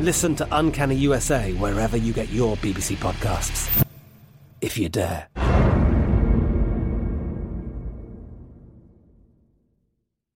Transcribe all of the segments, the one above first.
Listen to Uncanny USA wherever you get your BBC podcasts, if you dare.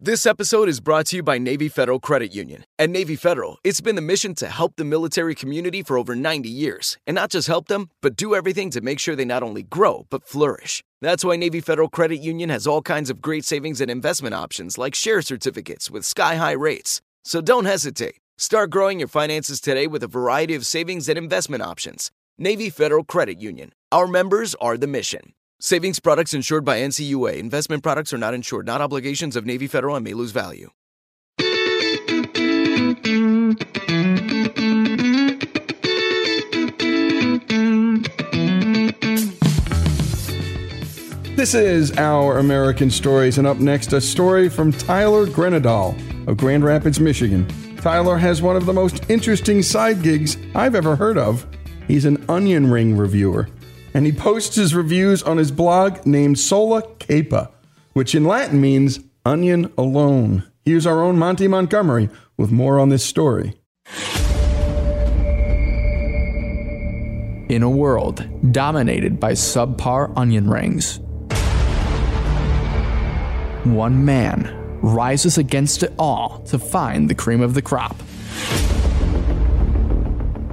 This episode is brought to you by Navy Federal Credit Union. At Navy Federal, it's been the mission to help the military community for over 90 years. And not just help them, but do everything to make sure they not only grow, but flourish. That's why Navy Federal Credit Union has all kinds of great savings and investment options like share certificates with sky high rates. So don't hesitate. Start growing your finances today with a variety of savings and investment options. Navy Federal Credit Union. Our members are the mission. Savings products insured by NCUA. Investment products are not insured, not obligations of Navy Federal and may lose value. This is Our American Stories, and up next, a story from Tyler Grenadal of Grand Rapids, Michigan. Tyler has one of the most interesting side gigs I've ever heard of. He's an onion ring reviewer, and he posts his reviews on his blog named Sola Cepa, which in Latin means onion alone. Here's our own Monty Montgomery with more on this story. In a world dominated by subpar onion rings, one man rises against it all to find the cream of the crop.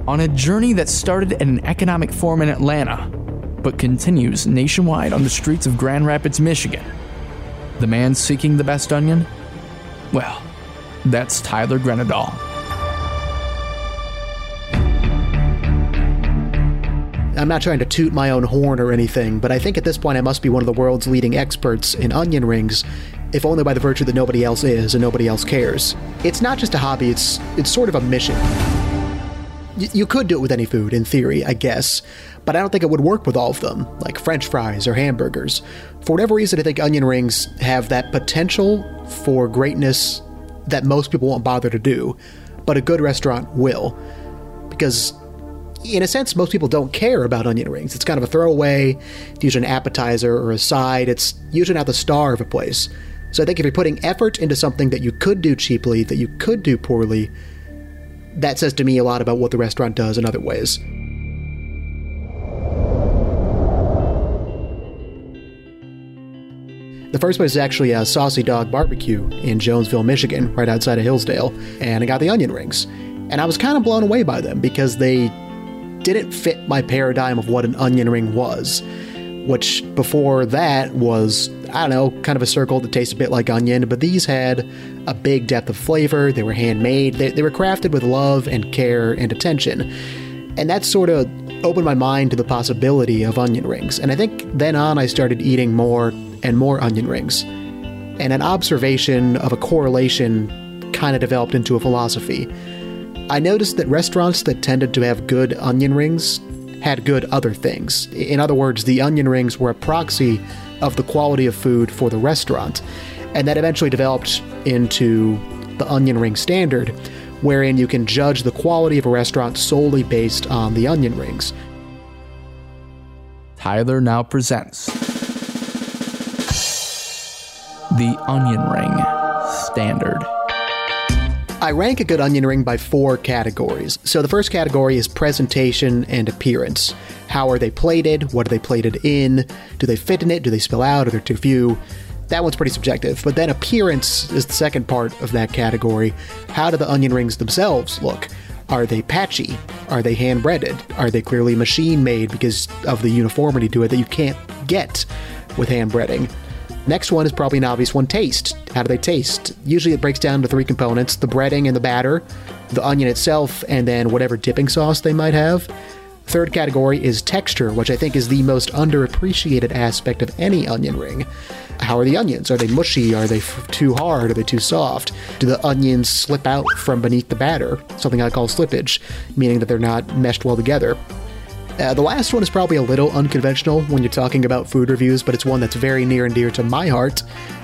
On a journey that started at an economic forum in Atlanta, but continues nationwide on the streets of Grand Rapids, Michigan, the man seeking the best onion? Well, that's Tyler Grenadal. I'm not trying to toot my own horn or anything, but I think at this point I must be one of the world's leading experts in onion rings, if only by the virtue that nobody else is and nobody else cares. It's not just a hobby, it's it's sort of a mission. Y- you could do it with any food, in theory, I guess, but I don't think it would work with all of them, like french fries or hamburgers. For whatever reason, I think onion rings have that potential for greatness that most people won't bother to do, but a good restaurant will. Because in a sense, most people don't care about onion rings. It's kind of a throwaway, it's usually an appetizer or a side. It's usually not the star of a place. So I think if you're putting effort into something that you could do cheaply, that you could do poorly, that says to me a lot about what the restaurant does in other ways. The first place is actually a Saucy Dog Barbecue in Jonesville, Michigan, right outside of Hillsdale, and I got the onion rings. And I was kind of blown away by them because they didn't fit my paradigm of what an onion ring was, which before that was, I don't know, kind of a circle that tastes a bit like onion, but these had a big depth of flavor. They were handmade, they, they were crafted with love and care and attention. And that sort of opened my mind to the possibility of onion rings. And I think then on I started eating more and more onion rings. And an observation of a correlation kind of developed into a philosophy. I noticed that restaurants that tended to have good onion rings had good other things. In other words, the onion rings were a proxy of the quality of food for the restaurant. And that eventually developed into the onion ring standard, wherein you can judge the quality of a restaurant solely based on the onion rings. Tyler now presents the onion ring standard. I rank a good onion ring by four categories. So the first category is presentation and appearance. How are they plated? What are they plated in? Do they fit in it? Do they spill out? Are there too few? That one's pretty subjective. But then appearance is the second part of that category. How do the onion rings themselves look? Are they patchy? Are they hand breaded? Are they clearly machine made because of the uniformity to it that you can't get with hand breading? Next one is probably an obvious one taste. How do they taste? Usually it breaks down to three components the breading and the batter, the onion itself, and then whatever dipping sauce they might have. Third category is texture, which I think is the most underappreciated aspect of any onion ring. How are the onions? Are they mushy? Are they f- too hard? Are they too soft? Do the onions slip out from beneath the batter? Something I call slippage, meaning that they're not meshed well together. Uh, the last one is probably a little unconventional when you're talking about food reviews, but it's one that's very near and dear to my heart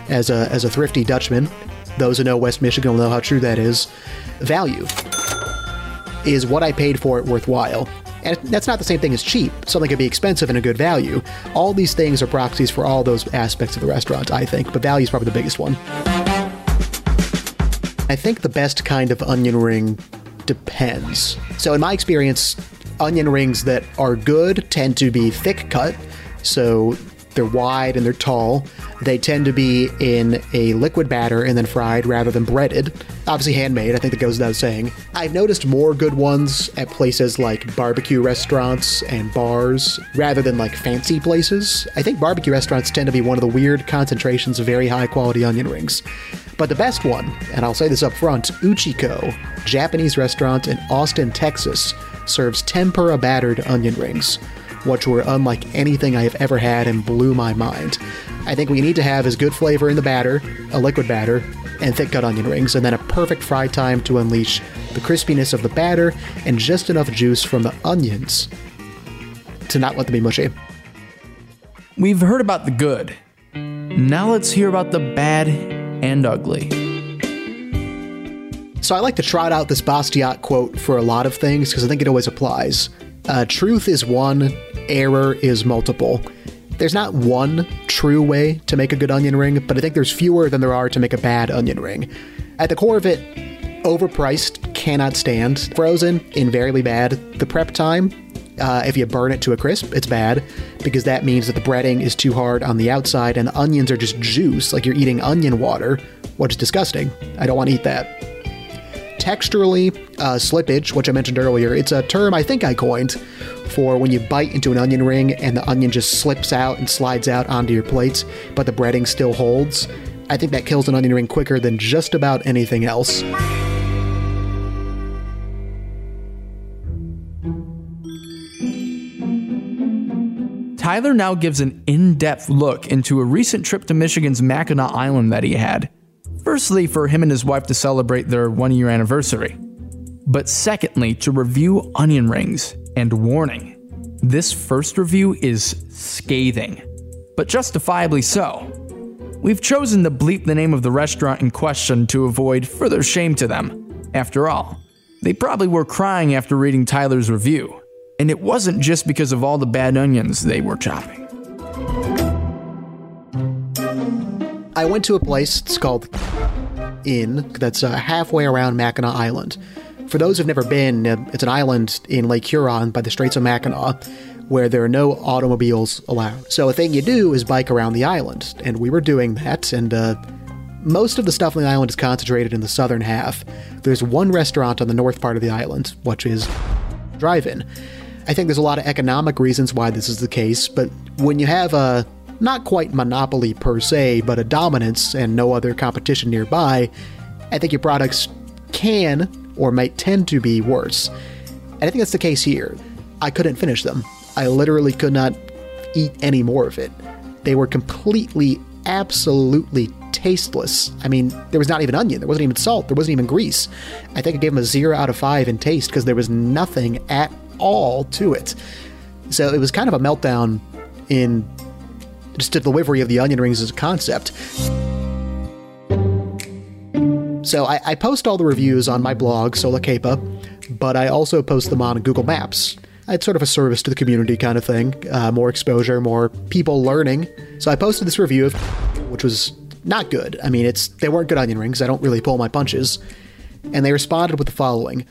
as a, as a thrifty Dutchman. Those who know West Michigan will know how true that is. Value. Is what I paid for it worthwhile? And that's not the same thing as cheap. Something could be expensive and a good value. All these things are proxies for all those aspects of the restaurant, I think, but value is probably the biggest one. I think the best kind of onion ring depends. So, in my experience, onion rings that are good tend to be thick cut, so they're wide and they're tall. They tend to be in a liquid batter and then fried rather than breaded. Obviously, handmade, I think that goes without saying. I've noticed more good ones at places like barbecue restaurants and bars rather than like fancy places. I think barbecue restaurants tend to be one of the weird concentrations of very high quality onion rings. But the best one, and I'll say this up front Uchiko, Japanese restaurant in Austin, Texas, serves tempura battered onion rings, which were unlike anything I have ever had and blew my mind. I think what you need to have is good flavor in the batter, a liquid batter, and thick cut onion rings, and then a perfect fry time to unleash the crispiness of the batter and just enough juice from the onions to not let them be mushy. We've heard about the good. Now let's hear about the bad and ugly. So I like to trot out this Bastiat quote for a lot of things because I think it always applies. Uh, truth is one, error is multiple. There's not one true way to make a good onion ring, but I think there's fewer than there are to make a bad onion ring. At the core of it, overpriced cannot stand. Frozen, invariably bad. The prep time, uh, if you burn it to a crisp, it's bad because that means that the breading is too hard on the outside and the onions are just juice, like you're eating onion water, which is disgusting. I don't want to eat that. Texturally, uh, slippage, which I mentioned earlier, it's a term I think I coined for when you bite into an onion ring and the onion just slips out and slides out onto your plates, but the breading still holds. I think that kills an onion ring quicker than just about anything else. Tyler now gives an in depth look into a recent trip to Michigan's Mackinac Island that he had. Firstly, for him and his wife to celebrate their one year anniversary. But secondly, to review onion rings. And warning this first review is scathing, but justifiably so. We've chosen to bleep the name of the restaurant in question to avoid further shame to them. After all, they probably were crying after reading Tyler's review, and it wasn't just because of all the bad onions they were chopping. I went to a place, it's called Inn, that's uh, halfway around Mackinac Island. For those who've never been, uh, it's an island in Lake Huron by the Straits of Mackinac where there are no automobiles allowed. So a thing you do is bike around the island, and we were doing that, and uh, most of the stuff on the island is concentrated in the southern half. There's one restaurant on the north part of the island, which is drive-in. I think there's a lot of economic reasons why this is the case, but when you have a not quite monopoly per se, but a dominance and no other competition nearby, I think your products can or might tend to be worse. And I think that's the case here. I couldn't finish them. I literally could not eat any more of it. They were completely, absolutely tasteless. I mean, there was not even onion, there wasn't even salt, there wasn't even grease. I think I gave them a zero out of five in taste because there was nothing at all to it. So it was kind of a meltdown in just the delivery of the onion rings as a concept. So I, I post all the reviews on my blog, Sola Cepa, but I also post them on Google Maps it's sort of a service to the community kind of thing. Uh, more exposure, more people learning. So I posted this review of, which was not good. I mean, it's they weren't good onion rings. I don't really pull my punches. And they responded with the following: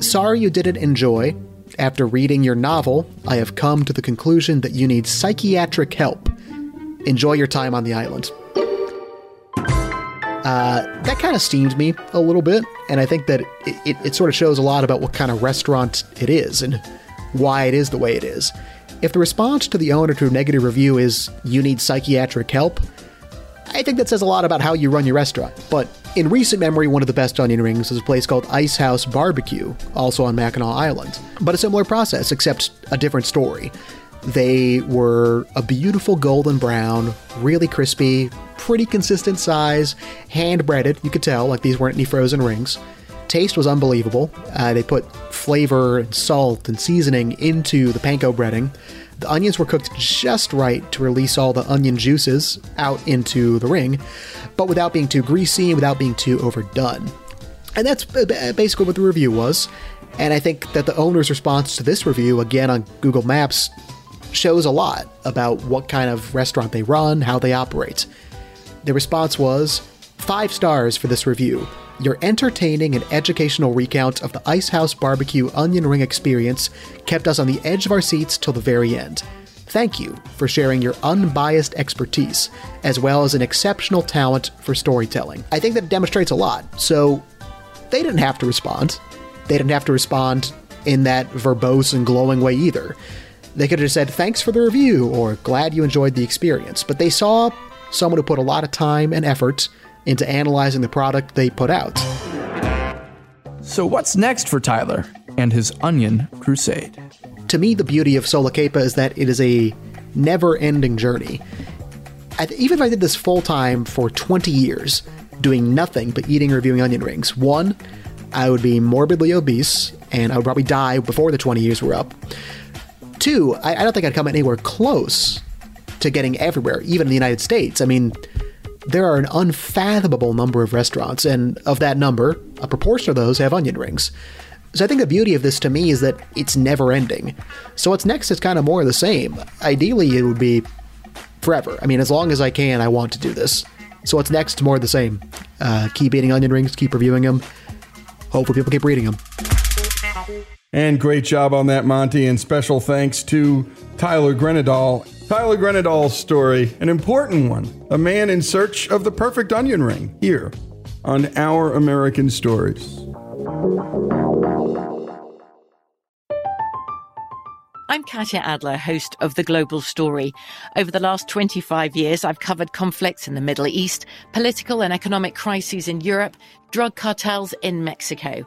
"Sorry you didn't enjoy. After reading your novel, I have come to the conclusion that you need psychiatric help. Enjoy your time on the island." Uh, that kind of steamed me a little bit, and I think that it, it, it sort of shows a lot about what kind of restaurant it is and why it is the way it is. If the response to the owner to a negative review is, you need psychiatric help, I think that says a lot about how you run your restaurant. But in recent memory, one of the best onion rings is a place called Ice House Barbecue, also on Mackinac Island. But a similar process, except a different story. They were a beautiful golden brown, really crispy, pretty consistent size, hand breaded, you could tell, like these weren't any frozen rings. Taste was unbelievable. Uh, they put flavor and salt and seasoning into the panko breading. The onions were cooked just right to release all the onion juices out into the ring, but without being too greasy, and without being too overdone. And that's basically what the review was. And I think that the owner's response to this review, again on Google Maps, shows a lot about what kind of restaurant they run, how they operate. The response was five stars for this review. Your entertaining and educational recount of the Ice House Barbecue Onion Ring experience kept us on the edge of our seats till the very end. Thank you for sharing your unbiased expertise, as well as an exceptional talent for storytelling. I think that demonstrates a lot. So, they didn't have to respond. They didn't have to respond in that verbose and glowing way either. They could have just said, Thanks for the review, or Glad you enjoyed the experience. But they saw someone who put a lot of time and effort into analyzing the product they put out. So, what's next for Tyler and his onion crusade? To me, the beauty of Sola Cepa is that it is a never ending journey. even if I did this full time for 20 years, doing nothing but eating and reviewing onion rings, one, I would be morbidly obese and I would probably die before the 20 years were up. Two, I, I don't think I'd come anywhere close to getting everywhere, even in the United States. I mean, there are an unfathomable number of restaurants, and of that number, a proportion of those have onion rings. So I think the beauty of this to me is that it's never ending. So what's next is kind of more of the same. Ideally, it would be forever. I mean, as long as I can, I want to do this. So what's next? More of the same. Uh, keep eating onion rings, keep reviewing them. Hopefully, people keep reading them. And great job on that, Monty. And special thanks to Tyler Grenadal Tyler Grenadal's story, an important one. A man in search of the perfect onion ring, here on Our American Stories. I'm Katya Adler, host of The Global Story. Over the last 25 years, I've covered conflicts in the Middle East, political and economic crises in Europe, drug cartels in Mexico.